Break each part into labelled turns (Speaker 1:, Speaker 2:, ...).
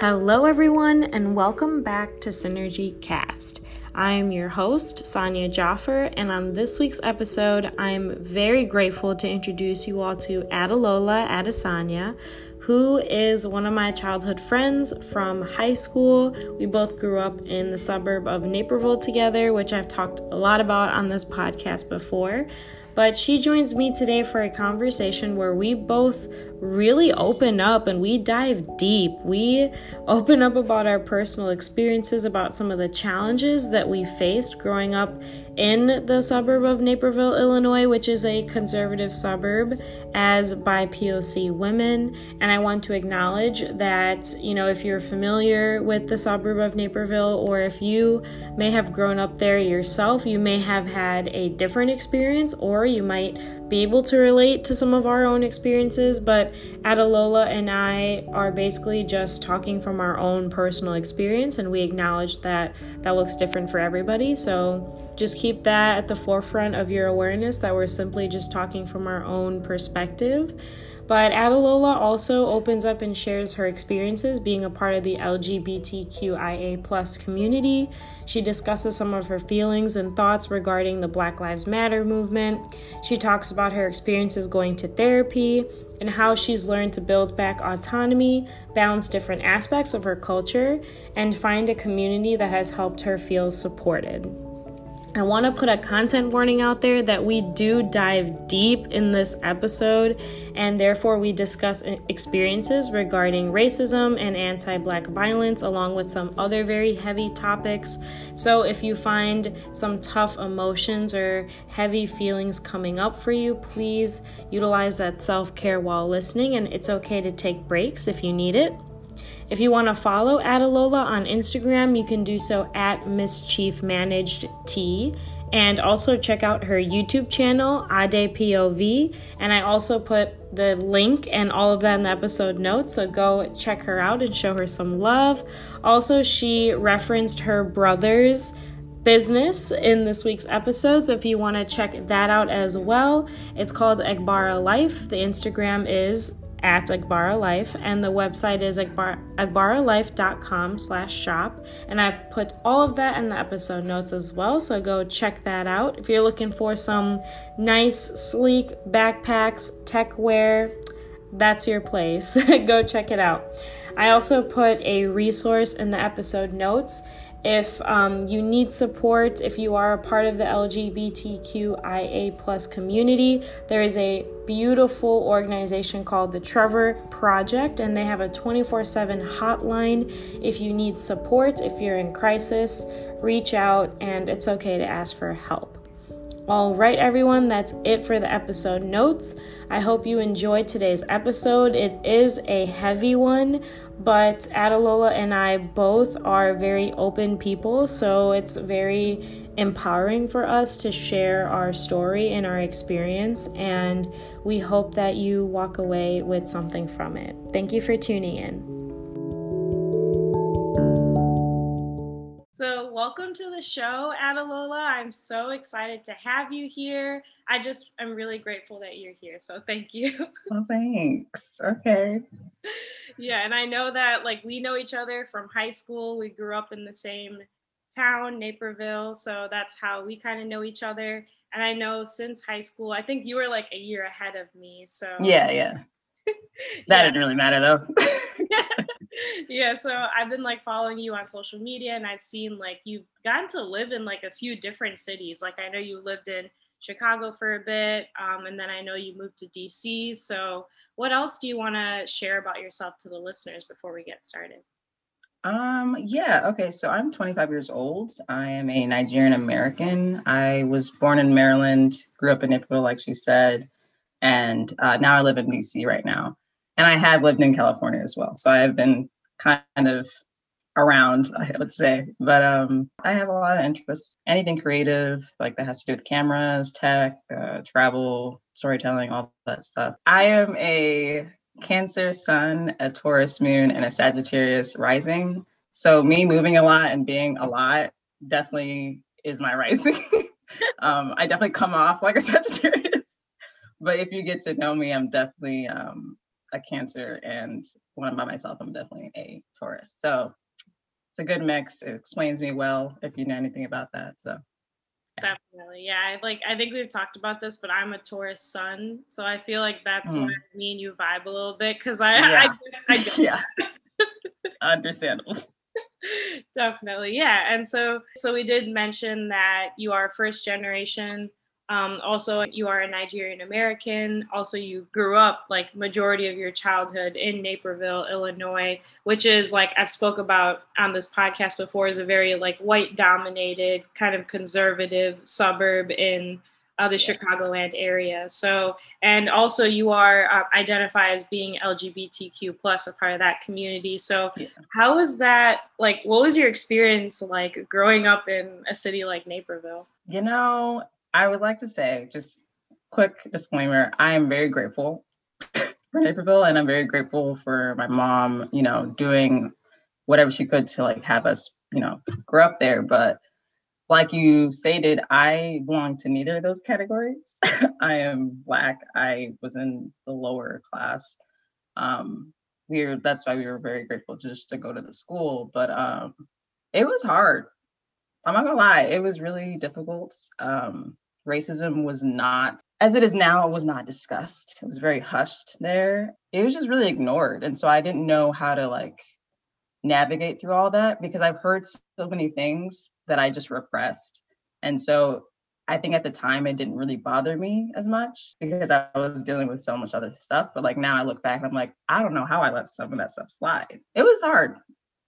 Speaker 1: Hello, everyone, and welcome back to Synergy Cast. I'm your host, Sonia Jaffer, and on this week's episode, I'm very grateful to introduce you all to Adalola Adesanya, who is one of my childhood friends from high school. We both grew up in the suburb of Naperville together, which I've talked a lot about on this podcast before. But she joins me today for a conversation where we both really open up and we dive deep. We open up about our personal experiences, about some of the challenges that we faced growing up in the suburb of Naperville, Illinois, which is a conservative suburb, as by POC women. And I want to acknowledge that, you know, if you're familiar with the suburb of Naperville or if you may have grown up there yourself, you may have had a different experience or you might be able to relate to some of our own experiences, but Adalola and I are basically just talking from our own personal experience, and we acknowledge that that looks different for everybody. So just keep that at the forefront of your awareness that we're simply just talking from our own perspective. But Adalola also opens up and shares her experiences being a part of the LGBTQIA plus community. She discusses some of her feelings and thoughts regarding the Black Lives Matter movement. She talks about her experiences going to therapy and how she's learned to build back autonomy, balance different aspects of her culture, and find a community that has helped her feel supported. I want to put a content warning out there that we do dive deep in this episode, and therefore we discuss experiences regarding racism and anti black violence, along with some other very heavy topics. So, if you find some tough emotions or heavy feelings coming up for you, please utilize that self care while listening, and it's okay to take breaks if you need it. If you want to follow Adalola on Instagram, you can do so at Mischief Managed T. And also check out her YouTube channel, Ade POV. And I also put the link and all of that in the episode notes. So go check her out and show her some love. Also, she referenced her brother's business in this week's episode. So if you want to check that out as well, it's called Agbara Life. The Instagram is at Agbara Life, and the website is agbaralife.com slash shop. And I've put all of that in the episode notes as well, so go check that out. If you're looking for some nice, sleek backpacks, tech wear, that's your place. go check it out. I also put a resource in the episode notes if um, you need support, if you are a part of the LGBTQIA plus community, there is a beautiful organization called the Trevor Project, and they have a 24 7 hotline. If you need support, if you're in crisis, reach out, and it's okay to ask for help. All right, everyone, that's it for the episode notes. I hope you enjoyed today's episode. It is a heavy one, but Adalola and I both are very open people, so it's very empowering for us to share our story and our experience, and we hope that you walk away with something from it. Thank you for tuning in. So, welcome to the show, Adalola. I'm so excited to have you here. I just, I'm really grateful that you're here. So, thank you.
Speaker 2: Well, thanks. Okay.
Speaker 1: yeah, and I know that like we know each other from high school. We grew up in the same town, Naperville. So, that's how we kind of know each other. And I know since high school, I think you were like a year ahead of me. So,
Speaker 2: yeah, yeah. that yeah. didn't really matter though.
Speaker 1: yeah, so I've been like following you on social media and I've seen like you've gotten to live in like a few different cities. Like I know you lived in Chicago for a bit, um, and then I know you moved to DC. So, what else do you want to share about yourself to the listeners before we get started?
Speaker 2: Um, yeah, okay. So I'm 25 years old. I am a Nigerian American. I was born in Maryland, grew up in Naperville, like she said, and uh, now I live in DC right now and I have lived in California as well. So I have been kind of around, I would say. But um, I have a lot of interests. Anything creative, like that has to do with cameras, tech, uh, travel, storytelling, all that stuff. I am a Cancer sun, a Taurus moon, and a Sagittarius rising. So me moving a lot and being a lot definitely is my rising. um, I definitely come off like a Sagittarius. But if you get to know me, I'm definitely um, a Cancer, and when I'm by myself, I'm definitely a Taurus. So it's a good mix. It explains me well if you know anything about that. So
Speaker 1: definitely yeah I like i think we've talked about this but i'm a taurus sun so i feel like that's mm. where me and you vibe a little bit because i yeah, I, I, I
Speaker 2: yeah. understandable
Speaker 1: definitely yeah and so so we did mention that you are first generation um, also, you are a Nigerian American. Also, you grew up like majority of your childhood in Naperville, Illinois, which is like I've spoke about on this podcast before, is a very like white dominated kind of conservative suburb in uh, the yeah. Chicagoland area. So, and also you are uh, identify as being LGBTQ plus a part of that community. So, yeah. how was that like? What was your experience like growing up in a city like Naperville?
Speaker 2: You know, I would like to say, just quick disclaimer, I am very grateful for Naperville and I'm very grateful for my mom, you know, doing whatever she could to like have us, you know, grow up there. But like you stated, I belong to neither of those categories. I am black. I was in the lower class. Um, we were that's why we were very grateful just to go to the school. But um it was hard. I'm not gonna lie, it was really difficult. Um, racism was not as it is now it was not discussed it was very hushed there it was just really ignored and so i didn't know how to like navigate through all that because i've heard so many things that i just repressed and so i think at the time it didn't really bother me as much because i was dealing with so much other stuff but like now i look back and i'm like i don't know how i let some of that stuff slide it was hard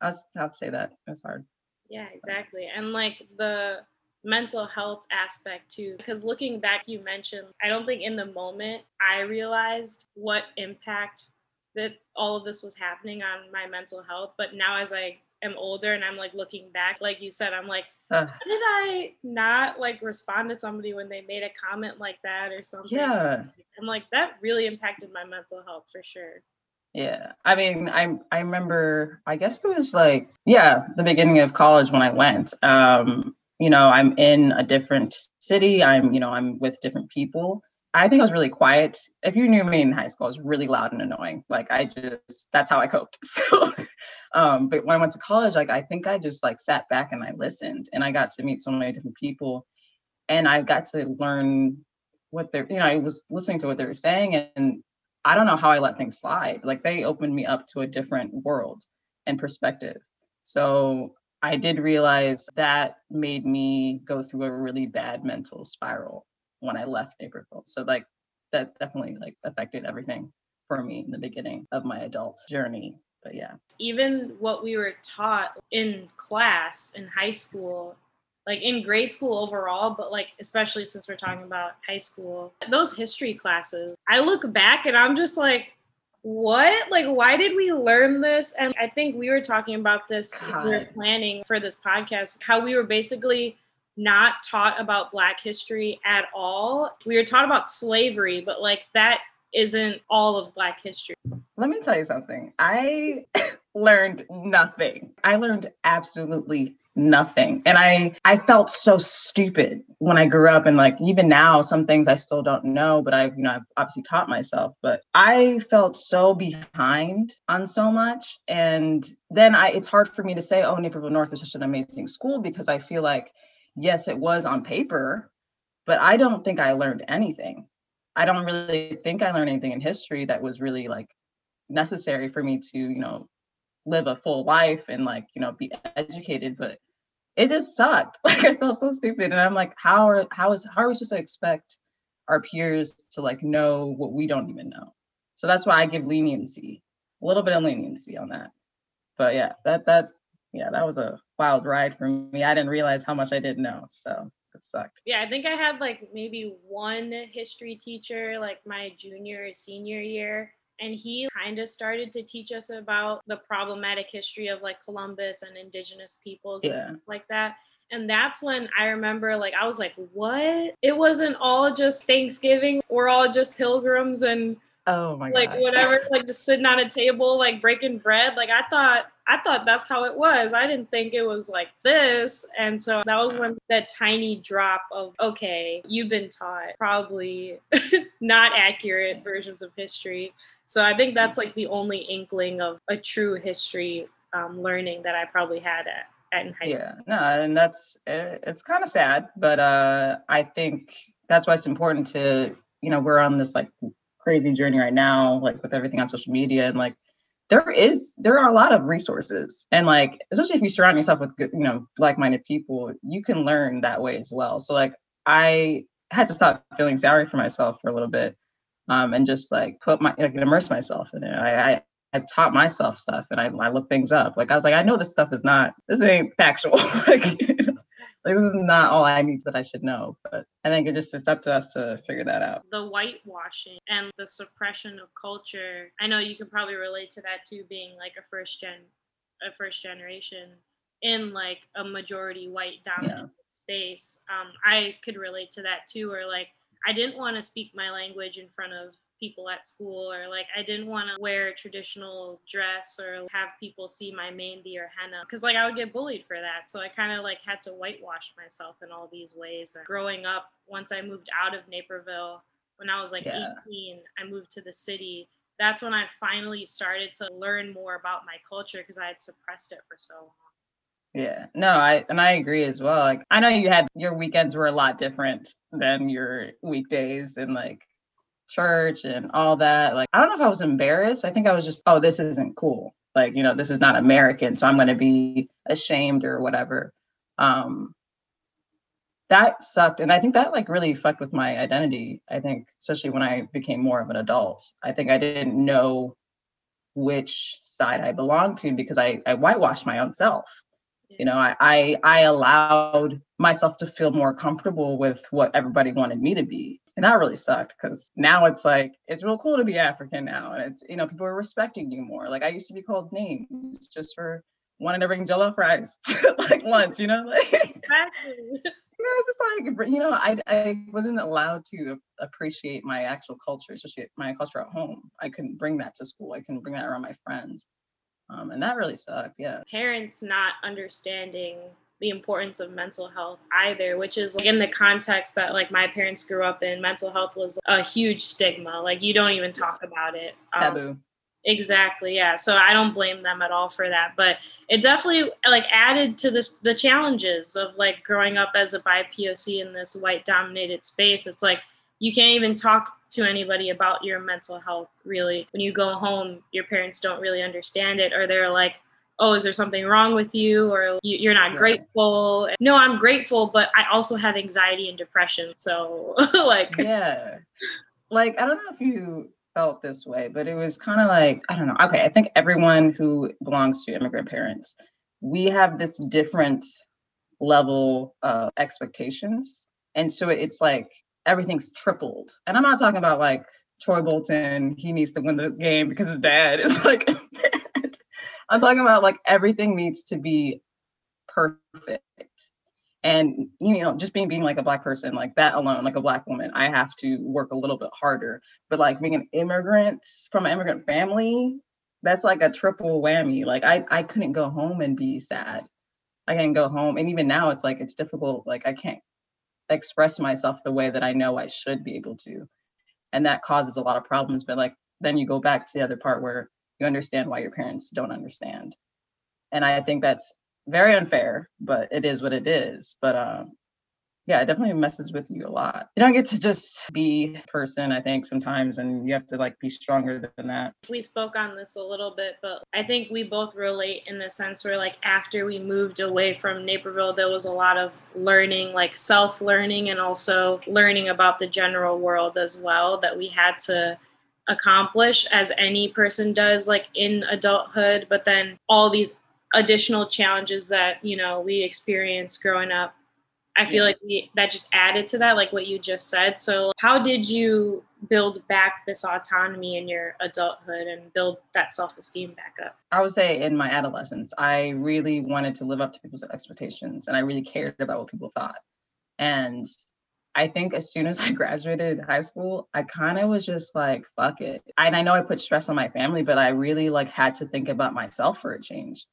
Speaker 2: i was to say that it was hard
Speaker 1: yeah exactly. And like the mental health aspect too because looking back you mentioned i don't think in the moment i realized what impact that all of this was happening on my mental health but now as i am older and i'm like looking back like you said i'm like uh, did i not like respond to somebody when they made a comment like that or something?
Speaker 2: Yeah.
Speaker 1: I'm like that really impacted my mental health for sure
Speaker 2: yeah. I mean, I I remember I guess it was like yeah, the beginning of college when I went. Um you know i'm in a different city. I'm you know i'm with different people. I think i was really quiet. If you knew me in high school i was really loud and annoying. Like i just that's how i coped. So um but when i went to college like i think i just like sat back and i listened and i got to meet so many different people and i got to learn what they're you know i was listening to what they were saying and i don't know how i let things slide like they opened me up to a different world and perspective so I did realize that made me go through a really bad mental spiral when I left Naperville. So like that definitely like affected everything for me in the beginning of my adult journey. But yeah.
Speaker 1: Even what we were taught in class in high school, like in grade school overall, but like especially since we're talking about high school, those history classes, I look back and I'm just like, what? Like, why did we learn this? And I think we were talking about this, we were planning for this podcast, how we were basically not taught about Black history at all. We were taught about slavery, but like that isn't all of Black history.
Speaker 2: Let me tell you something. I learned nothing. I learned absolutely nothing. And i i felt so stupid when i grew up and like even now some things i still don't know but i you know i've obviously taught myself but i felt so behind on so much. And then i it's hard for me to say oh naperville north is such an amazing school because i feel like yes it was on paper but i don't think i learned anything. I don't really think i learned anything in history that was really like necessary for me to you know live a full life and like you know be educated but it just sucked. Like i felt so stupid and i'm like how are how is how are we supposed to expect our peers to like know what we don't even know? So that's why i give leniency a little bit of leniency on that. But yeah that that yeah that was a wild ride for me. I didn't realize how much i didn't know so it sucked.
Speaker 1: Yeah i think i had like maybe one history teacher like my junior or senior year and he kind of started to teach us about the problematic history of like Columbus and indigenous peoples yeah. and stuff like that. And that's when I remember, like, I was like, what? It wasn't all just Thanksgiving. We're all just pilgrims and
Speaker 2: Oh my
Speaker 1: like
Speaker 2: God.
Speaker 1: whatever, like just sitting on a table, like breaking bread. Like I thought, I thought that's how it was. I didn't think it was like this. And so that was when that tiny drop of okay, you've been taught probably not accurate versions of history. So I think that's like the only inkling of a true history um, learning that I probably had at, at in high school.
Speaker 2: Yeah, no, and that's eh, it's kind of sad, but uh, I think that's why it's important to you know we're on this like crazy journey right now, like with everything on social media and like there is there are a lot of resources and like especially if you surround yourself with good, you know like-minded people you can learn that way as well so like i had to stop feeling sorry for myself for a little bit um and just like put my like immerse myself in it i i, I taught myself stuff and I, I looked things up like i was like i know this stuff is not this ain't factual like you know, like this is not all I need that I should know. But I think it just it's up to us to figure that out.
Speaker 1: The whitewashing and the suppression of culture. I know you can probably relate to that too, being like a first gen, a first generation in like a majority white dominant yeah. space. Um, I could relate to that too, or like I didn't want to speak my language in front of people at school or like I didn't want to wear a traditional dress or have people see my mehndi or henna because like I would get bullied for that. So I kind of like had to whitewash myself in all these ways. And growing up, once I moved out of Naperville, when I was like yeah. 18, I moved to the city. That's when I finally started to learn more about my culture because I had suppressed it for so long.
Speaker 2: Yeah, no, I and I agree as well. Like I know you had your weekends were a lot different than your weekdays and like church and all that. Like, I don't know if I was embarrassed. I think I was just, oh, this isn't cool. Like, you know, this is not American. So I'm going to be ashamed or whatever. Um, that sucked. And I think that like really fucked with my identity. I think, especially when I became more of an adult, I think I didn't know which side I belonged to because I, I whitewashed my own self. You know, I, I I allowed myself to feel more comfortable with what everybody wanted me to be and that really sucked because now it's like it's real cool to be African now, and it's you know people are respecting you more. Like I used to be called names just for wanting to bring jollof rice to like lunch, you know, like exactly. you know, it's just like you know I I wasn't allowed to appreciate my actual culture, especially my culture at home. I couldn't bring that to school. I couldn't bring that around my friends. Um, and that really sucked. Yeah.
Speaker 1: Parents not understanding the importance of mental health either which is like in the context that like my parents grew up in mental health was a huge stigma like you don't even talk about it
Speaker 2: um, taboo
Speaker 1: um, exactly yeah so i don't blame them at all for that but it definitely like added to this the challenges of like growing up as a BIPOC in this white dominated space it's like you can't even talk to anybody about your mental health really when you go home your parents don't really understand it or they're like oh, is there something wrong with you or you're not grateful? No, I'm grateful, but I also have anxiety and depression. So, like,
Speaker 2: yeah. Like, I don't know if you felt this way, but it was kind of like, I don't know. Okay. I think everyone who belongs to immigrant parents, we have this different level of expectations. And so it's like everything's tripled. And I'm not talking about like Troy Bolton, he needs to win the game because his dad is like I'm talking about like everything needs to be perfect. And you know, just being being like a black person, like that alone, like a black woman, I have to work a little bit harder. But like being an immigrant from an immigrant family, that's like a triple whammy. Like I I couldn't go home and be sad. I can't go home. And even now it's like it's difficult. Like I can't express myself the way that I know I should be able to. And that causes a lot of problems. But like then you go back to the other part where you understand why your parents don't understand. And I think that's very unfair, but it is what it is. But um, yeah, it definitely messes with you a lot. You don't get to just be person, I think, sometimes, and you have to like be stronger than that.
Speaker 1: We spoke on this a little bit, but I think we both relate in the sense where, like, after we moved away from Naperville, there was a lot of learning, like self learning, and also learning about the general world as well that we had to accomplish as any person does like in adulthood but then all these additional challenges that you know we experience growing up i feel yeah. like we, that just added to that like what you just said so how did you build back this autonomy in your adulthood and build that self-esteem back up
Speaker 2: i would say in my adolescence i really wanted to live up to people's expectations and i really cared about what people thought and I think as soon as I graduated high school, I kind of was just like, fuck it. And I know I put stress on my family, but I really like had to think about myself for a change.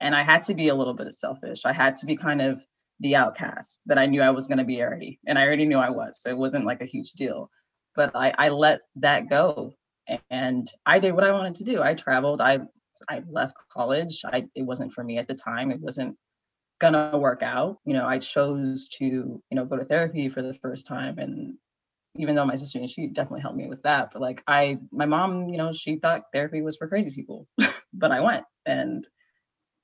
Speaker 2: And I had to be a little bit selfish. I had to be kind of the outcast that I knew I was going to be already. And I already knew I was. So it wasn't like a huge deal. But I, I let that go and I did what I wanted to do. I traveled. I I left college. I it wasn't for me at the time. It wasn't gonna work out. You know, I chose to, you know, go to therapy for the first time. And even though my sister, she definitely helped me with that. But like I, my mom, you know, she thought therapy was for crazy people, but I went and,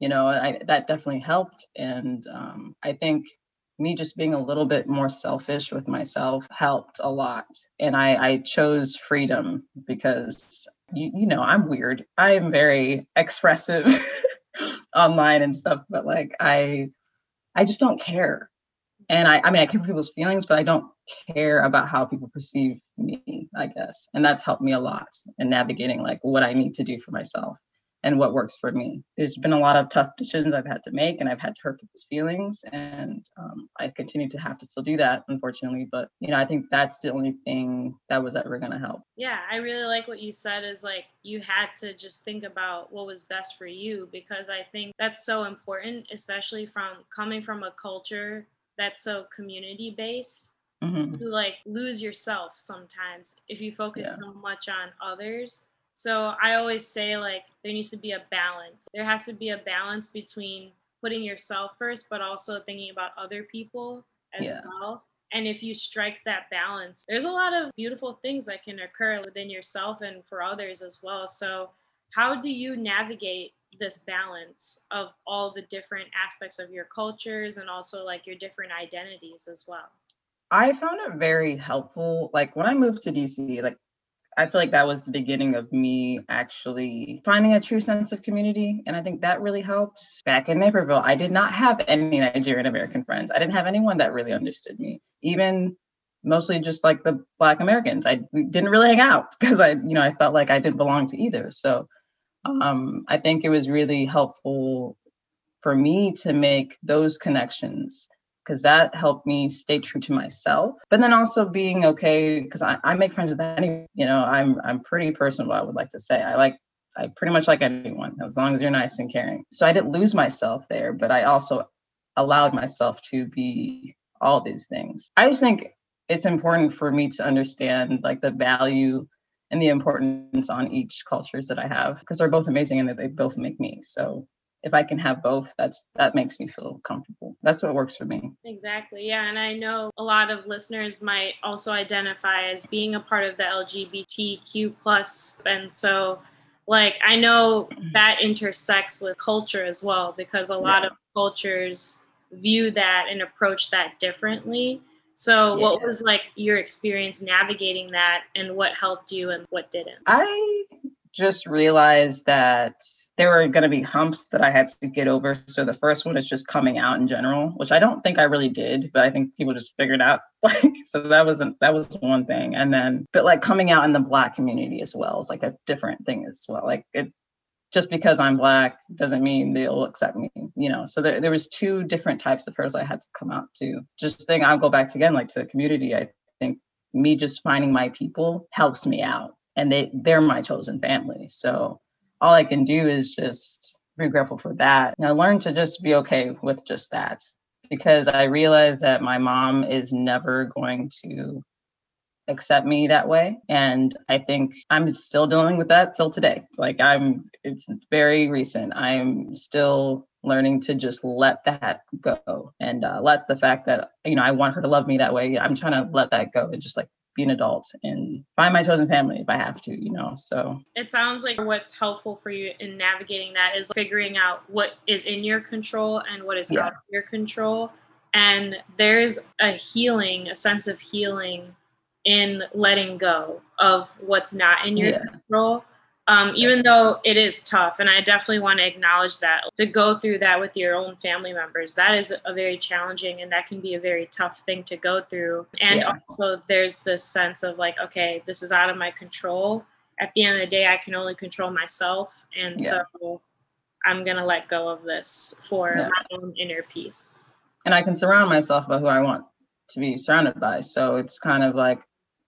Speaker 2: you know, I, that definitely helped. And um, I think me just being a little bit more selfish with myself helped a lot. And I, I chose freedom because, you, you know, I'm weird. I am very expressive. online and stuff, but like I I just don't care. And I I mean I care for people's feelings, but I don't care about how people perceive me, I guess. And that's helped me a lot in navigating like what I need to do for myself and what works for me. There's been a lot of tough decisions I've had to make, and I've had to hurt people's feelings, and um, I continue to have to still do that, unfortunately. But you know, I think that's the only thing that was ever going to help.
Speaker 1: Yeah, I really like what you said. Is like you had to just think about what was best for you because I think that's so important, especially from coming from a culture that's so community based. Mm-hmm. You like lose yourself sometimes if you focus yeah. so much on others so I always say like there needs to be a balance. There has to be a balance between putting yourself first, but also thinking about other people as yeah. well. And if you strike that balance, there's a lot of beautiful things that can occur within yourself and for others as well. So, how do you navigate this balance of all the different aspects of your cultures and also like your different identities as well?
Speaker 2: I found it very helpful. Like when I moved to DC, like I feel like that was the beginning of me actually finding a true sense of community. And I think that really helped. Back in Naperville, I did not have any Nigerian American friends. I didn't have anyone that really understood me. Even mostly just like the Black Americans. I didn't really hang out because I, you know, I felt like I didn't belong to either. So um, I think it was really helpful for me to make those connections because that helped me stay true to myself. But then also being okay because I, I make friends with any, you know, I'm I'm pretty personable, I would like to say. I like I pretty much like anyone as long as you're nice and caring. So I didn't lose myself there, but I also allowed myself to be all these things. I just think it's important for me to understand like the value and the importance on each cultures that I have because they're both amazing and they both make me. So if I can have both, that's that makes me feel comfortable. That's what works for me.
Speaker 1: Exactly. Yeah, and I know a lot of listeners might also identify as being a part of the LGBTQ plus, and so like I know that intersects with culture as well because a lot yeah. of cultures view that and approach that differently. So, yeah. what was like your experience navigating that, and what helped you, and what didn't?
Speaker 2: I just realized that there were going to be humps that I had to get over. So the first one is just coming out in general, which I don't think I really did, but I think people just figured out. Like, so that wasn't that was one thing. And then, but like coming out in the black community as well is like a different thing as well. Like it, just because I'm black doesn't mean they'll accept me, you know. So there, there was two different types of hurdles I had to come out to. Just think I'll go back to again, like to the community. I think me just finding my people helps me out and they they're my chosen family. So all I can do is just be grateful for that. And I learned to just be okay with just that because I realized that my mom is never going to accept me that way. And I think I'm still dealing with that till today. Like I'm, it's very recent. I'm still learning to just let that go and uh, let the fact that, you know, I want her to love me that way. I'm trying to let that go and just like be an adult and find my chosen family if I have to, you know. So
Speaker 1: it sounds like what's helpful for you in navigating that is figuring out what is in your control and what is yeah. out of your control. And there's a healing, a sense of healing in letting go of what's not in your yeah. control um, even though it is tough and i definitely want to acknowledge that to go through that with your own family members that is a very challenging and that can be a very tough thing to go through and yeah. also there's this sense of like okay this is out of my control at the end of the day i can only control myself and yeah. so i'm going to let go of this for yeah. my own inner peace
Speaker 2: and i can surround myself by who i want to be surrounded by. So it's kind of like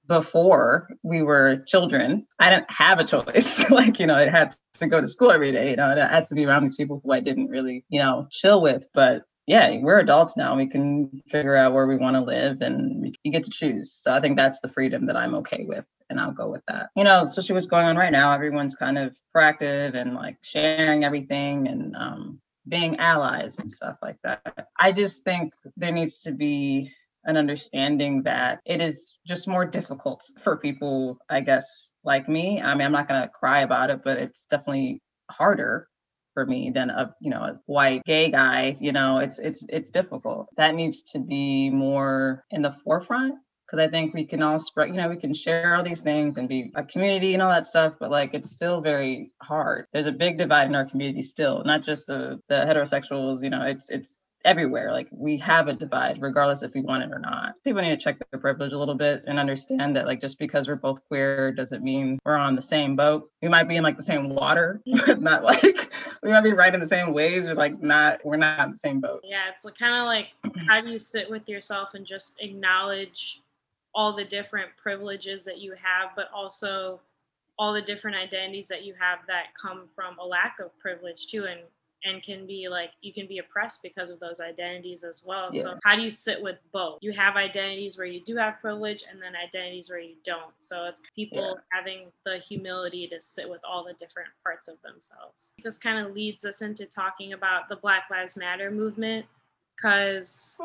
Speaker 2: before we were children, I didn't have a choice. like, you know, I had to go to school every day. You know, I had to be around these people who I didn't really, you know, chill with. But yeah, we're adults now. We can figure out where we want to live and you get to choose. So I think that's the freedom that I'm okay with. And I'll go with that. You know, especially what's going on right now, everyone's kind of proactive and like sharing everything and um, being allies and stuff like that. I just think there needs to be an understanding that it is just more difficult for people, I guess, like me. I mean, I'm not going to cry about it, but it's definitely harder for me than a you know a white gay guy you know it's it's it's difficult that needs to be more in the forefront because i think we can all spread you know we can share all these things and be a community and all that stuff but like it's still very hard there's a big divide in our community still not just the the heterosexuals you know it's it's everywhere. Like we have a divide, regardless if we want it or not. People need to check their privilege a little bit and understand that, like, just because we're both queer doesn't mean we're on the same boat. We might be in like the same water, but not like we might be riding the same ways, but like not we're not in the same boat.
Speaker 1: Yeah, it's kind of like how do you sit with yourself and just acknowledge all the different privileges that you have, but also all the different identities that you have that come from a lack of privilege too and and can be like you can be oppressed because of those identities as well. Yeah. So how do you sit with both? You have identities where you do have privilege and then identities where you don't. So it's people yeah. having the humility to sit with all the different parts of themselves. This kind of leads us into talking about the Black Lives Matter movement because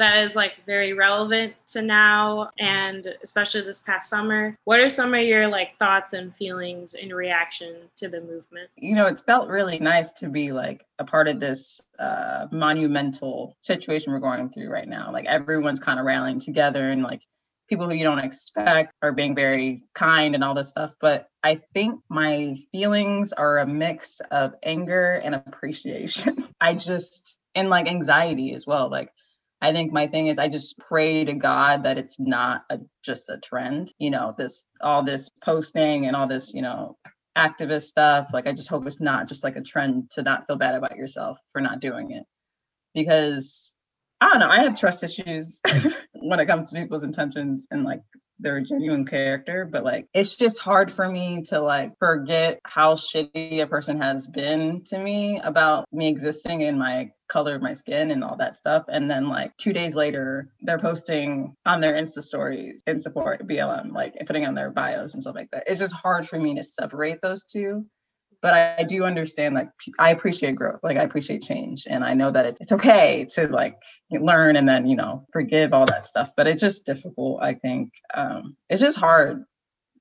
Speaker 1: that is like very relevant to now and especially this past summer. What are some of your like thoughts and feelings in reaction to the movement?
Speaker 2: You know, it's felt really nice to be like a part of this uh, monumental situation we're going through right now. Like everyone's kind of rallying together and like people who you don't expect are being very kind and all this stuff. But I think my feelings are a mix of anger and appreciation. I just, and like anxiety as well. Like, I think my thing is I just pray to God that it's not a, just a trend, you know, this all this posting and all this, you know, activist stuff. Like I just hope it's not just like a trend to not feel bad about yourself for not doing it. Because I don't know, I have trust issues when it comes to people's intentions and like they're genuine character, but like it's just hard for me to like forget how shitty a person has been to me about me existing in my color of my skin and all that stuff. And then like two days later, they're posting on their Insta stories in support BLM, like putting on their bios and stuff like that. It's just hard for me to separate those two but I, do understand like I appreciate growth, like I appreciate change, and I know that it's, it's okay to like learn and then you know forgive all that stuff. But it's just difficult. I think um, it's just hard.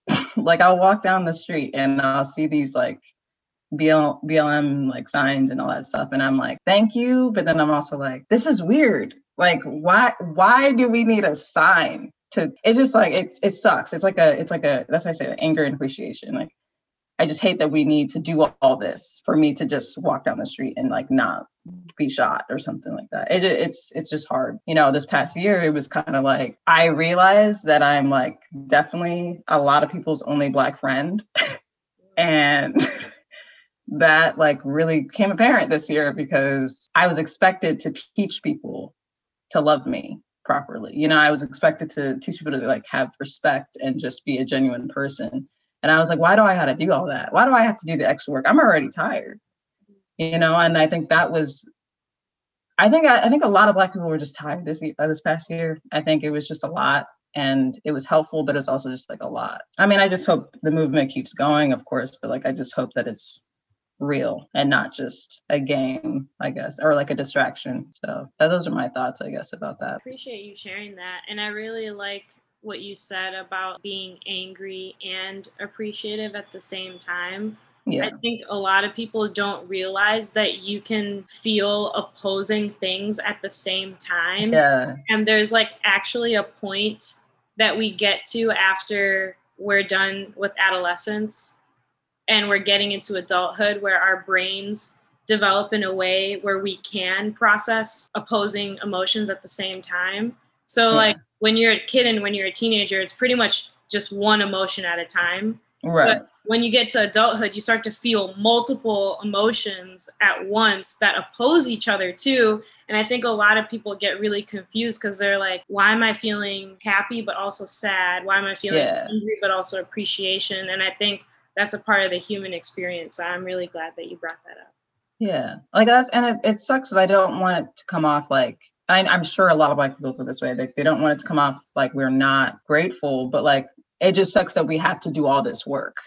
Speaker 2: like I'll walk down the street and I'll see these like BL, BLM like signs and all that stuff, and I'm like, thank you, but then I'm also like, this is weird. Like why why do we need a sign? To, it's just like it's it sucks. It's like a it's like a that's why I say anger and appreciation. Like I just hate that we need to do all this for me to just walk down the street and like not be shot or something like that. It, it's it's just hard. You know, this past year it was kind of like I realized that I'm like definitely a lot of people's only black friend, and that like really became apparent this year because I was expected to teach people to love me properly. You know, I was expected to teach people to like have respect and just be a genuine person and I was like, why do I have to do all that? Why do I have to do the extra work? I'm already tired. You know, and I think that was I think I, I think a lot of black people were just tired this uh, this past year. I think it was just a lot and it was helpful, but it's also just like a lot. I mean, I just hope the movement keeps going, of course, but like I just hope that it's real and not just a game, I guess, or like a distraction. So those are my thoughts, I guess, about that.
Speaker 1: Appreciate you sharing that. And I really like what you said about being angry and appreciative at the same time. Yeah. I think a lot of people don't realize that you can feel opposing things at the same time.
Speaker 2: Yeah.
Speaker 1: And there's like actually a point that we get to after we're done with adolescence and we're getting into adulthood where our brains develop in a way where we can process opposing emotions at the same time. So, yeah. like, when you're a kid and when you're a teenager, it's pretty much just one emotion at a time.
Speaker 2: Right. But
Speaker 1: when you get to adulthood, you start to feel multiple emotions at once that oppose each other too. And I think a lot of people get really confused because they're like, why am I feeling happy but also sad? Why am I feeling yeah. angry but also appreciation? And I think that's a part of the human experience. So I'm really glad that you brought that up.
Speaker 2: Yeah, like that's and it, it sucks because I don't want it to come off like I, am sure a lot of black people feel this way. Like they don't want it to come off like we're not grateful, but like it just sucks that we have to do all this work,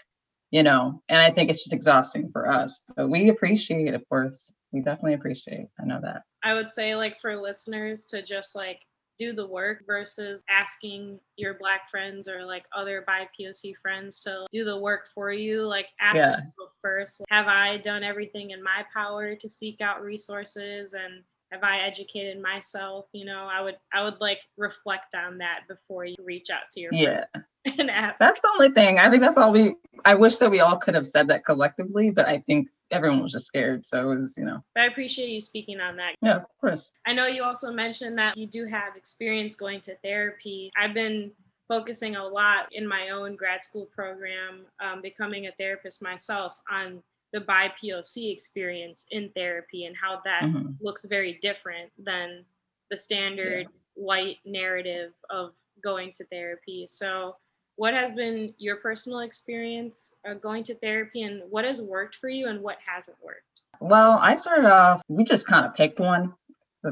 Speaker 2: you know. And I think it's just exhausting for us. But we appreciate, of course, we definitely appreciate. I know that.
Speaker 1: I would say like for listeners to just like do the work versus asking your black friends or like other BIPOC friends to do the work for you. Like ask yeah. first, have I done everything in my power to seek out resources and have I educated myself? You know, I would I would like reflect on that before you reach out to your
Speaker 2: yeah. and ask. That's the only thing. I think that's all we I wish that we all could have said that collectively, but I think everyone was just scared. So it was, you know.
Speaker 1: But I appreciate you speaking on that.
Speaker 2: Yeah, of course.
Speaker 1: I know you also mentioned that you do have experience going to therapy. I've been focusing a lot in my own grad school program, um, becoming a therapist myself on the BIPOC experience in therapy and how that mm-hmm. looks very different than the standard yeah. white narrative of going to therapy. So what has been your personal experience uh, going to therapy and what has worked for you and what hasn't worked?
Speaker 2: Well i started off we just kind of picked one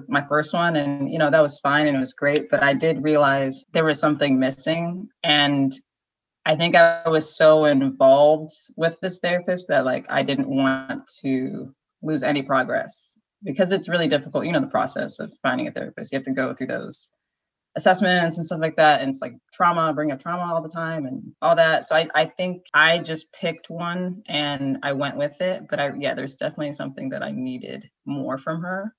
Speaker 2: my first one and you know that was fine and it was great but i did realize there was something missing and i think i was so involved with this therapist that like i didn't want to lose any progress because it's really difficult you know the process of finding a therapist you have to go through those assessments and stuff like that. And it's like trauma, bring up trauma all the time and all that. So I, I think I just picked one and I went with it. But I, yeah, there's definitely something that I needed more from her.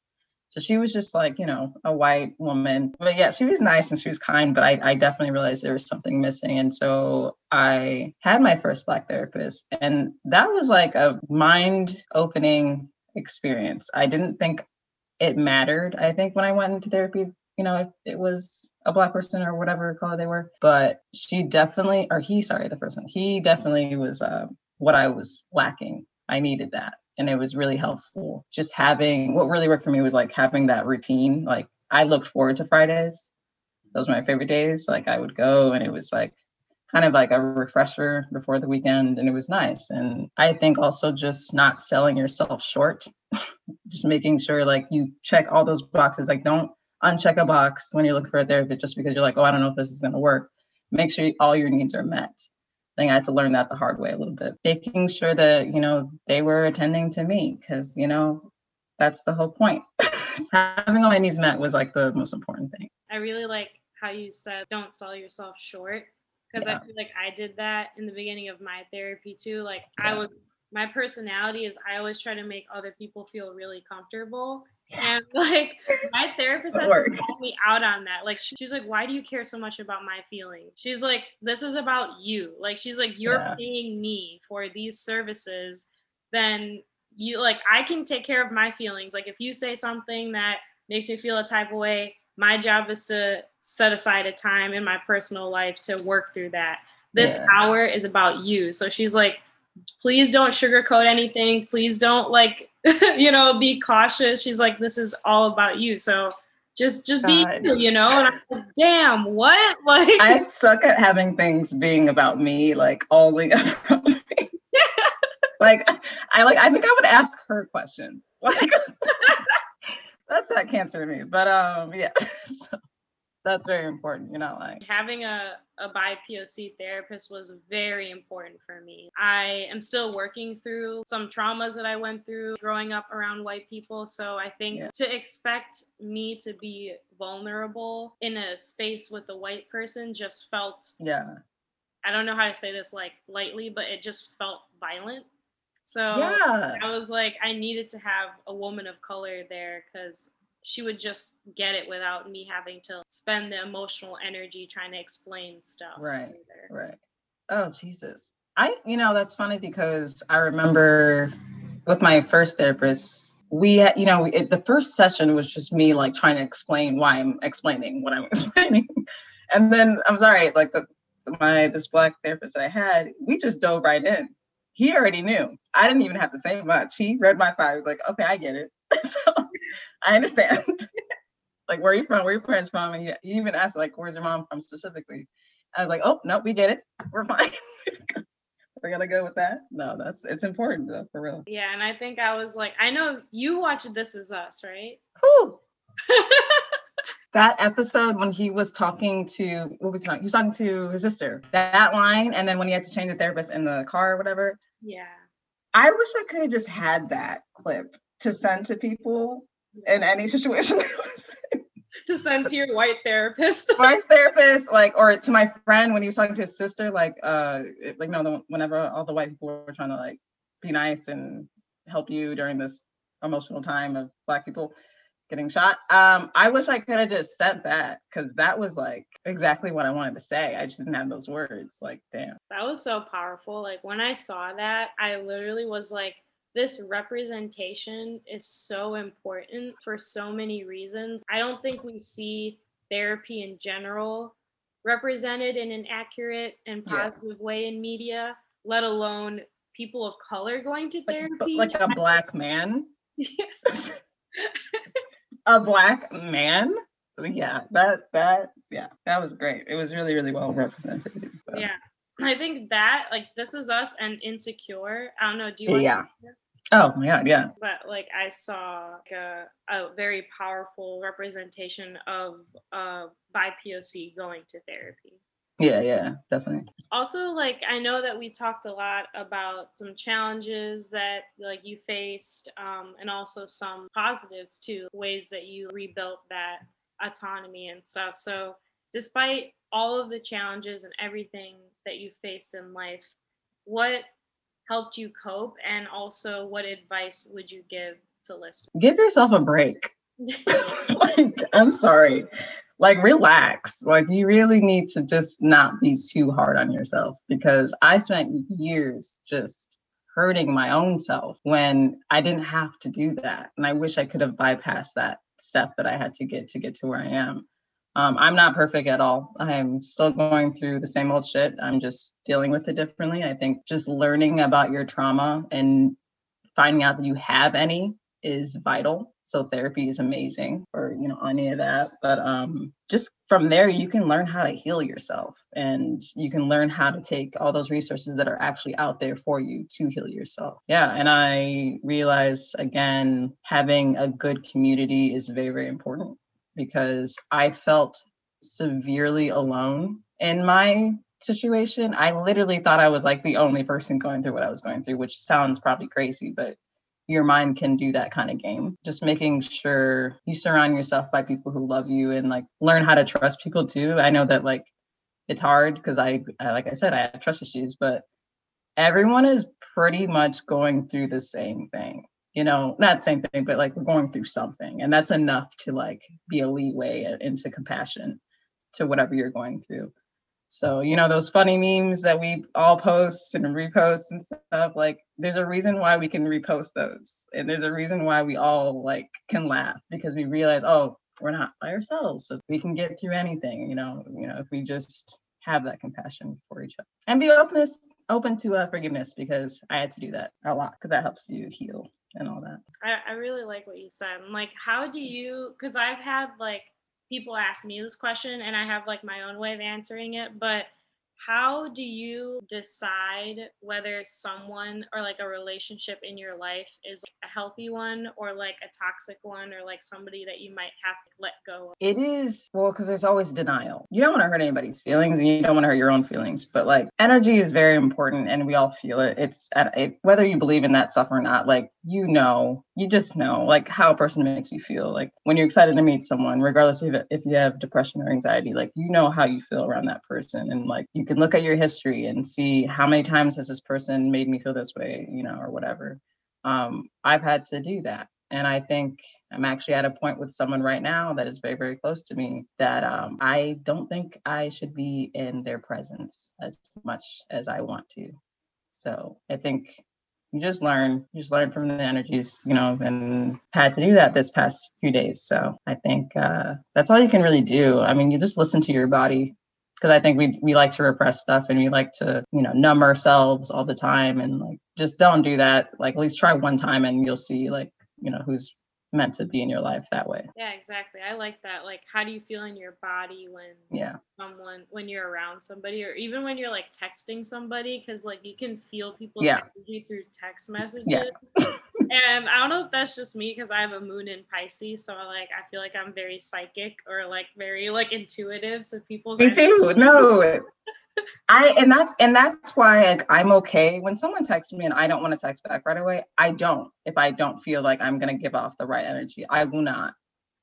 Speaker 2: So she was just like, you know, a white woman. But yeah, she was nice and she was kind, but I, I definitely realized there was something missing. And so I had my first Black therapist. And that was like a mind opening experience. I didn't think it mattered, I think, when I went into therapy you know, if it was a black person or whatever color they were. But she definitely, or he, sorry, the first one, he definitely was uh, what I was lacking. I needed that. And it was really helpful. Just having what really worked for me was like having that routine. Like I looked forward to Fridays. Those were my favorite days. Like I would go and it was like kind of like a refresher before the weekend and it was nice. And I think also just not selling yourself short, just making sure like you check all those boxes. Like don't uncheck a box when you're looking for a therapist just because you're like, oh, I don't know if this is going to work. Make sure all your needs are met. I think I had to learn that the hard way a little bit. Making sure that, you know, they were attending to me because, you know, that's the whole point. Having all my needs met was like the most important thing.
Speaker 1: I really like how you said don't sell yourself short because yeah. I feel like I did that in the beginning of my therapy too. Like yeah. I was my personality is I always try to make other people feel really comfortable. And like my therapist had to call me out on that. Like she's like, why do you care so much about my feelings? She's like, this is about you. Like she's like, you're yeah. paying me for these services, then you like I can take care of my feelings. Like if you say something that makes me feel a type of way, my job is to set aside a time in my personal life to work through that. This yeah. hour is about you. So she's like, please don't sugarcoat anything. Please don't like, you know, be cautious. She's like, this is all about you. So just just be you, you know. And I'm like, damn, what? Like
Speaker 2: I suck at having things being about me, like all the about me. like I like I think I would ask her questions. Like, that's that cancer to me. But um yeah. So that's very important. You're not lying.
Speaker 1: Having a, a BIPOC therapist was very important for me. I am still working through some traumas that I went through growing up around white people. So I think yeah. to expect me to be vulnerable in a space with a white person just felt
Speaker 2: yeah.
Speaker 1: I don't know how to say this like lightly, but it just felt violent. So yeah. I was like, I needed to have a woman of color there because she would just get it without me having to spend the emotional energy trying to explain stuff.
Speaker 2: Right. Either. Right. Oh, Jesus. I, you know, that's funny because I remember with my first therapist, we had, you know, it, the first session was just me like trying to explain why I'm explaining what I'm explaining. and then I'm sorry, like the, my this black therapist that I had, we just dove right in. He already knew. I didn't even have to say much. He read my file. He was like, okay, I get it. so I understand. like, where are you from? Where are your parents from? And he, he even asked, like, where's your mom from specifically? I was like, oh no, we get it. We're fine. We're gonna go with that. No, that's it's important though, for real.
Speaker 1: Yeah, and I think I was like, I know you watched This Is Us, right?
Speaker 2: Whew. That episode when he was talking to what was he talking? He was talking to his sister. That line, and then when he had to change the therapist in the car or whatever.
Speaker 1: Yeah.
Speaker 2: I wish I could have just had that clip to send to people in any situation.
Speaker 1: to send to your white therapist.
Speaker 2: white therapist, like, or to my friend when he was talking to his sister, like, uh, like no, whenever all the white people were trying to like be nice and help you during this emotional time of black people getting shot. Um, I wish I could have just said that because that was like exactly what I wanted to say. I just didn't have those words. Like, damn.
Speaker 1: That was so powerful. Like when I saw that, I literally was like, this representation is so important for so many reasons. I don't think we see therapy in general represented in an accurate and positive yeah. way in media, let alone people of color going to therapy.
Speaker 2: Like, like a black man. a black man. Yeah, that that yeah, that was great. It was really really well represented.
Speaker 1: So. Yeah, I think that like this is us and insecure. I don't know. Do you?
Speaker 2: Yeah. Oh my god, yeah.
Speaker 1: But like I saw like, a, a very powerful representation of uh BIPOC going to therapy.
Speaker 2: Yeah, yeah, definitely.
Speaker 1: Also, like I know that we talked a lot about some challenges that like you faced, um, and also some positives too, ways that you rebuilt that autonomy and stuff. So, despite all of the challenges and everything that you faced in life, what helped you cope, and also what advice would you give to listeners?
Speaker 2: Give yourself a break. like, I'm sorry like relax. Like you really need to just not be too hard on yourself because i spent years just hurting my own self when i didn't have to do that. And i wish i could have bypassed that step that i had to get to get to where i am. Um, i'm not perfect at all. I'm still going through the same old shit. I'm just dealing with it differently. I think just learning about your trauma and finding out that you have any is vital. So therapy is amazing or, you know any of that. But um just from there you can learn how to heal yourself and you can learn how to take all those resources that are actually out there for you to heal yourself. Yeah and i realize again having a good community is very very important because i felt severely alone in my situation. I literally thought i was like the only person going through what i was going through which sounds probably crazy but your mind can do that kind of game. Just making sure you surround yourself by people who love you and like learn how to trust people too. I know that like it's hard because I, I, like I said, I have trust issues, but everyone is pretty much going through the same thing. You know, not same thing, but like we're going through something. And that's enough to like be a leeway into compassion to whatever you're going through. So, you know, those funny memes that we all post and repost and stuff, like there's a reason why we can repost those. And there's a reason why we all like can laugh because we realize, oh, we're not by ourselves. So we can get through anything, you know, you know, if we just have that compassion for each other and be openness open to uh, forgiveness because I had to do that a lot because that helps you heal and all that.
Speaker 1: I, I really like what you said. Like, how do you? Because I've had like people ask me this question and I have like my own way of answering it, but how do you decide whether someone or like a relationship in your life is a healthy one or like a toxic one or like somebody that you might have to let go of?
Speaker 2: It is, well, because there's always denial. You don't want to hurt anybody's feelings and you don't want to hurt your own feelings, but like energy is very important and we all feel it. It's uh, it, whether you believe in that stuff or not, like you know, you just know like how a person makes you feel. Like when you're excited to meet someone, regardless of if you have depression or anxiety, like you know how you feel around that person and like you can look at your history and see how many times has this person made me feel this way, you know, or whatever. Um, I've had to do that. And I think I'm actually at a point with someone right now that is very, very close to me that um, I don't think I should be in their presence as much as I want to. So I think you just learn, you just learn from the energies, you know, and had to do that this past few days. So I think uh, that's all you can really do. I mean, you just listen to your body because I think we we like to repress stuff and we like to, you know, numb ourselves all the time and like just don't do that. Like at least try one time and you'll see like, you know, who's meant to be in your life that way.
Speaker 1: Yeah, exactly. I like that. Like how do you feel in your body when
Speaker 2: yeah.
Speaker 1: someone when you're around somebody or even when you're like texting somebody cuz like you can feel people's
Speaker 2: Yeah.
Speaker 1: energy through text messages.
Speaker 2: Yeah.
Speaker 1: and I don't know if that's just me cuz I have a moon in Pisces, so like I feel like I'm very psychic or like very like intuitive to people's
Speaker 2: Me
Speaker 1: energy.
Speaker 2: too. No. I and that's and that's why like, I'm okay when someone texts me and I don't want to text back right away. I don't if I don't feel like I'm gonna give off the right energy. I will not.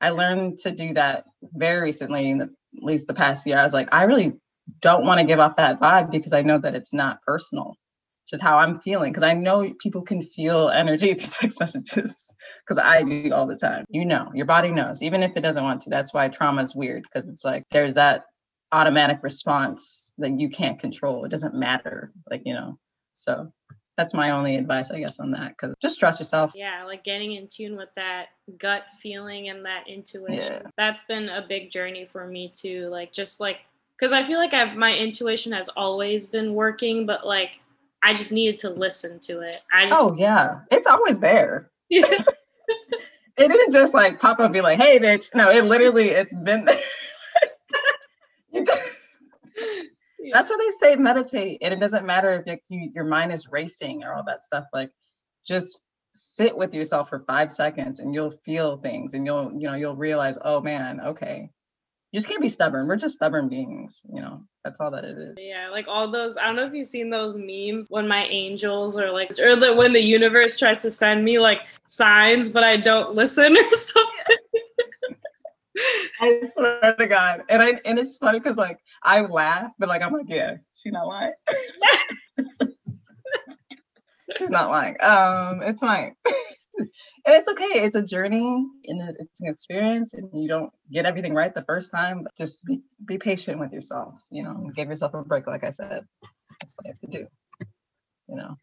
Speaker 2: I learned to do that very recently, in the, at least the past year. I was like, I really don't want to give off that vibe because I know that it's not personal. Just how I'm feeling because I know people can feel energy through text messages because I do all the time. You know, your body knows, even if it doesn't want to. That's why trauma is weird because it's like there's that automatic response that you can't control. It doesn't matter, like you know. So that's my only advice, I guess, on that. Because just trust yourself.
Speaker 1: Yeah, like getting in tune with that gut feeling and that intuition.
Speaker 2: Yeah.
Speaker 1: That's been a big journey for me too. Like just like because I feel like I've my intuition has always been working, but like I just needed to listen to it. I just
Speaker 2: Oh yeah, it's always there. It didn't just like pop up and be like, "Hey, bitch." No, it literally it's been. there. You just-
Speaker 1: Yeah.
Speaker 2: That's why they say meditate, and it doesn't matter if like, you, your mind is racing or all that stuff. Like, just sit with yourself for five seconds, and you'll feel things, and you'll you know you'll realize, oh man, okay. You just can't be stubborn. We're just stubborn beings, you know. That's all that it is.
Speaker 1: Yeah, like all those. I don't know if you've seen those memes when my angels or like, or the, when the universe tries to send me like signs, but I don't listen or something.
Speaker 2: I swear to God. And I and it's funny because like I laugh, but like I'm like, yeah, she's not lying. she's not lying. Um, it's fine. and it's okay. It's a journey and it's an experience, and you don't get everything right the first time. Just be, be patient with yourself, you know, give yourself a break, like I said. That's what you have to do. You know.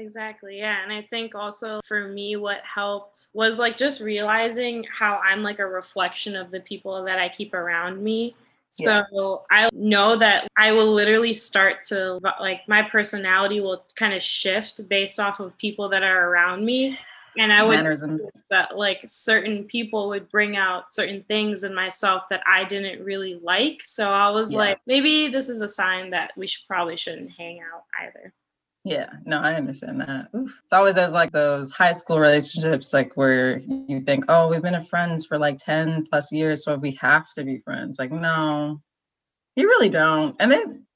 Speaker 1: Exactly. Yeah. And I think also for me, what helped was like just realizing how I'm like a reflection of the people that I keep around me.
Speaker 2: Yeah.
Speaker 1: So I know that I will literally start to like my personality will kind of shift based off of people that are around me. And I would
Speaker 2: Mannerisms.
Speaker 1: that like certain people would bring out certain things in myself that I didn't really like. So I was
Speaker 2: Yeah.
Speaker 1: like, maybe this is a sign that we should probably shouldn't hang out either.
Speaker 2: Yeah, no, I understand that. Oof. It's always as like those high school relationships, like where you think, oh, we've been friends for like 10 plus years, so we have to be friends. Like, no, you really don't. And then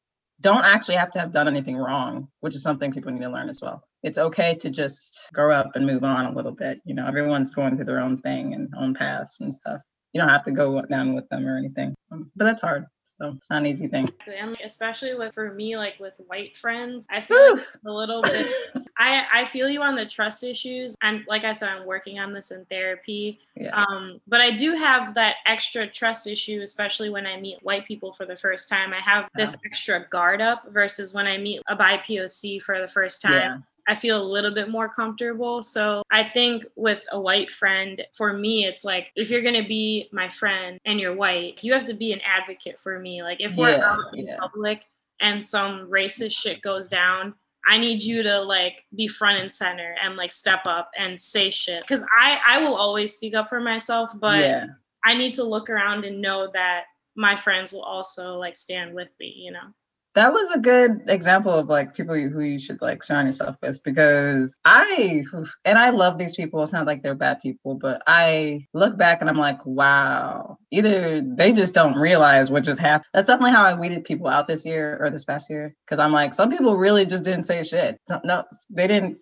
Speaker 2: don't actually have to have done anything wrong, which is something people need to learn as well. It's okay to just grow up and move on a little bit. You know, everyone's going through their own thing and own paths and stuff. You don't have to go down with them or anything. Um, But that's hard. So it's not an easy thing.
Speaker 1: and like, especially with for me like with white friends i feel like a little bit i i feel you on the trust issues i'm like i said i'm working on this in therapy
Speaker 2: Yeah.
Speaker 1: um but i do have that extra trust issue especially when i meet white people for the first time i have this extra guard up versus when i meet a bipoc for the first time
Speaker 2: Yeah.
Speaker 1: I feel a little bit more comfortable. So I think with a white friend, for me, it's like if you're gonna be my friend and you're white, you have to be an advocate for me. Like if we're
Speaker 2: Yeah,
Speaker 1: out in
Speaker 2: yeah.
Speaker 1: public and some racist shit goes down, I need you to like be front and center and like step up and say shit. Because I I will always speak up for myself, but
Speaker 2: yeah.
Speaker 1: I need to look around and know that my friends will also like stand with me. You know.
Speaker 2: That was a good example of like people who you should like surround yourself with because I and I love these people. It's not like they're bad people, but I look back and I'm like, wow, either they just don't realize what just happened. That's definitely how I weeded people out this year or this past year because I'm like, some people really just didn't say shit. No, they didn't.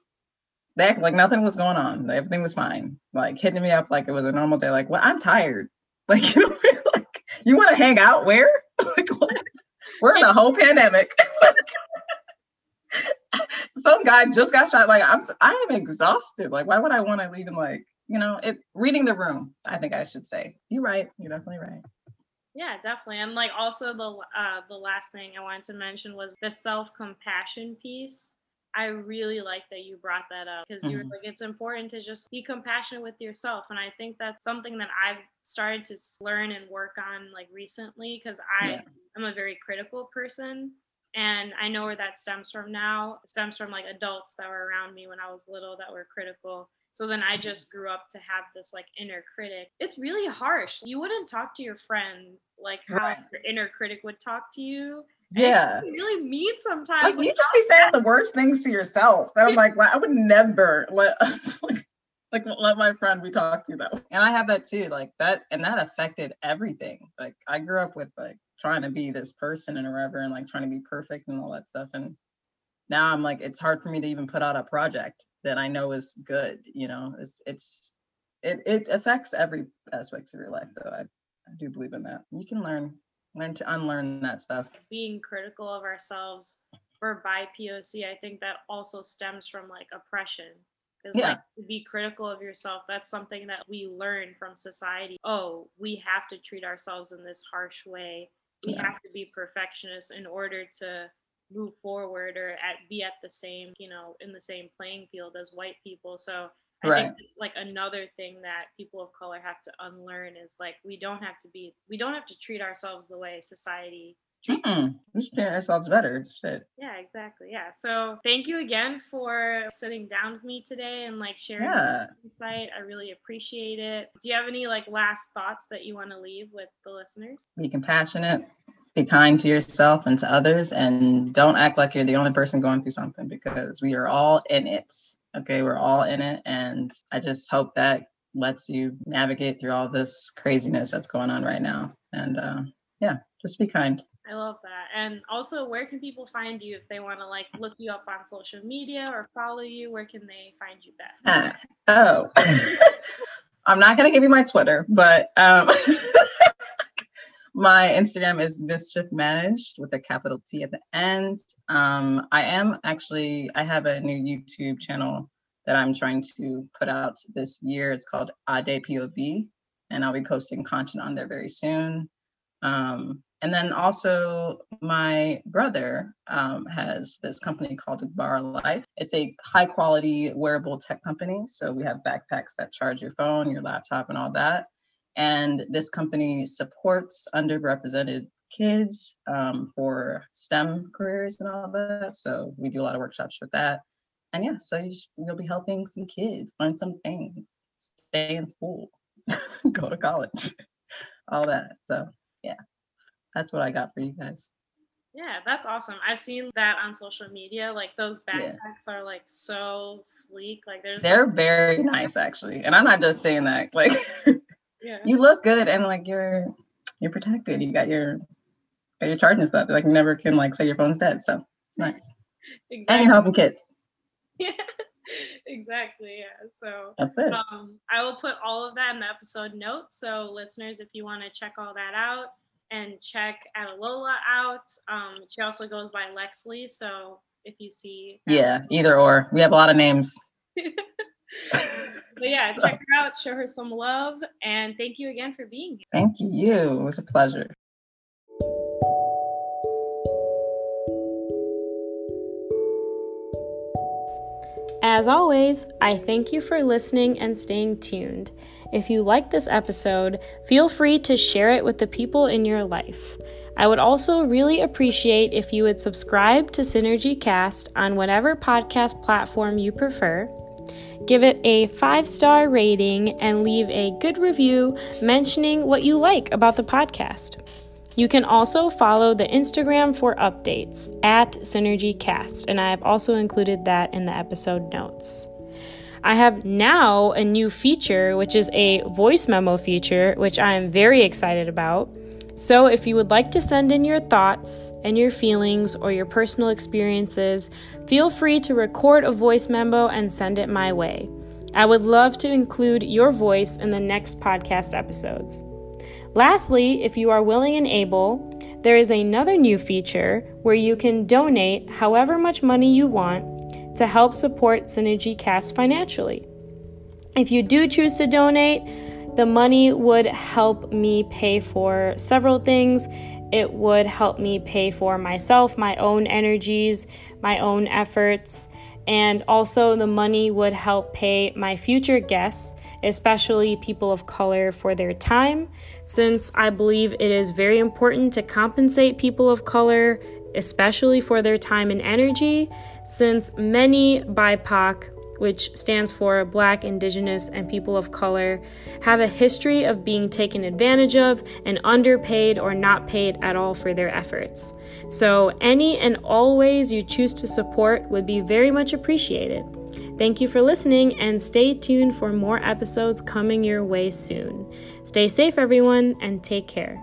Speaker 2: They act like nothing was going on. Everything was fine. Like hitting me up like it was a normal day. Like, well, I'm tired. Like, you know, like you want to hang out? Where? like, what? We're in a whole pandemic. Some guy just got shot. Like I'm, I am exhausted. Like, why would I want to leave him? Like, you know, it reading the room. I think I should say. You're right. You're definitely right.
Speaker 1: Yeah, definitely. And like also the uh the last thing I wanted to mention was the self-compassion piece. I really like that you brought that up because you're
Speaker 2: Mhm.
Speaker 1: like it's important to just be compassionate with yourself and I think that's something that I've started to learn and work on like recently because I
Speaker 2: Yeah.
Speaker 1: I'm a very critical person. And I know where that stems from now. It stems from like adults that were around me when I was little that were critical. So then I just grew up to have this like inner critic. It's really harsh. You wouldn't talk to your friend like how right. your inner critic would talk to you.
Speaker 2: Yeah.
Speaker 1: really mean sometimes.
Speaker 3: Like, you just be saying the worst things to yourself. And I'm like, well, I would never let us like like let my friend we talk to that way.
Speaker 2: And I have that too. Like that and that affected everything. Like I grew up with like trying to be this person and whatever and like trying to be perfect and all that stuff. And now I'm like, it's hard for me to even put out a project that I know is good. You know, it's it's it it affects every aspect of your life though. I, I do believe in that. You can learn learn to unlearn that stuff.
Speaker 1: Being critical of ourselves for by POC, I think that also stems from like oppression because yeah. like to be critical of yourself that's something that we learn from society oh we have to treat ourselves in this harsh way we yeah. have to be perfectionists in order to move forward or at be at the same you know in the same playing field as white people so I right. think it's like another thing that people of color have to unlearn is like we don't have to be we don't have to treat ourselves the way society
Speaker 2: Mm-mm. We should treat ourselves better. Shit.
Speaker 1: Yeah, exactly. Yeah. So thank you again for sitting down with me today and like sharing
Speaker 2: yeah.
Speaker 1: insight. I really appreciate it. Do you have any like last thoughts that you want to leave with the listeners?
Speaker 2: Be compassionate, be kind to yourself and to others, and don't act like you're the only person going through something because we are all in it. Okay, we're all in it. And I just hope that lets you navigate through all this craziness that's going on right now. And uh, yeah, just be kind.
Speaker 1: I love that. And also, where can people find you if they want to like look you up on social media or follow you? Where can they find you best?
Speaker 2: Uh, oh, I'm not going to give you my Twitter, but um, my Instagram is mischief managed with a capital T at the end. Um, I am actually, I have a new YouTube channel that I'm trying to put out this year. It's called Ade POV, and I'll be posting content on there very soon. Um, and then also my brother um, has this company called Agbara Life. It's a high quality wearable tech company. So we have backpacks that charge your phone, your laptop, and all that. And this company supports underrepresented kids um, for STEM careers and all of that. So we do a lot of workshops with that. And yeah, so you just, you'll be helping some kids learn some things, stay in school, go to college, all that. So yeah that's what I got for you guys.
Speaker 1: Yeah, that's awesome. I've seen that on social media. Like those backpacks yeah. are like so sleek. Like there's
Speaker 2: they're very nice actually. And I'm not just saying that. Like yeah. you look good and like you're you're protected. You got your got your charging stuff. Like you never can like say your phone's dead. So it's nice. exactly. And you're helping kids.
Speaker 1: Yeah. exactly. Yeah. So
Speaker 2: that's it.
Speaker 1: Um, I will put all of that in the episode notes. So listeners, if you want to check all that out, and check Adalola out. Um, she also goes by Lexley. So if you see.
Speaker 2: Yeah, either or. We have a lot of names.
Speaker 1: but yeah, check her out, show her some love, and thank you again for being here.
Speaker 2: Thank you. It was a pleasure.
Speaker 1: As always, I thank you for listening and staying tuned. If you like this episode, feel free to share it with the people in your life. I would also really appreciate if you would subscribe to Synergy Cast on whatever podcast platform you prefer. Give it a five star rating and leave a good review mentioning what you like about the podcast. You can also follow the Instagram for updates at SynergyCast, and I have also included that in the episode notes. I have now a new feature, which is a voice memo feature, which I am very excited about. So, if you would like to send in your thoughts and your feelings or your personal experiences, feel free to record a voice memo and send it my way. I would love to include your voice in the next podcast episodes. Lastly, if you are willing and able, there is another new feature where you can donate however much money you want to help support Synergy Cast financially. If you do choose to donate, the money would help me pay for several things. It would help me pay for myself, my own energies, my own efforts, And also, the money would help pay my future guests, especially people of color, for their time, since I believe it is very important to compensate people of color, especially for their time and energy, since many BIPOC which stands for Black, Indigenous, and People of Color, have a history of being taken advantage of and underpaid or not paid at all for their efforts. So, any and all ways you choose to support would be very much appreciated. Thank you for listening and stay tuned for more episodes coming your way soon. Stay safe, everyone, and take care.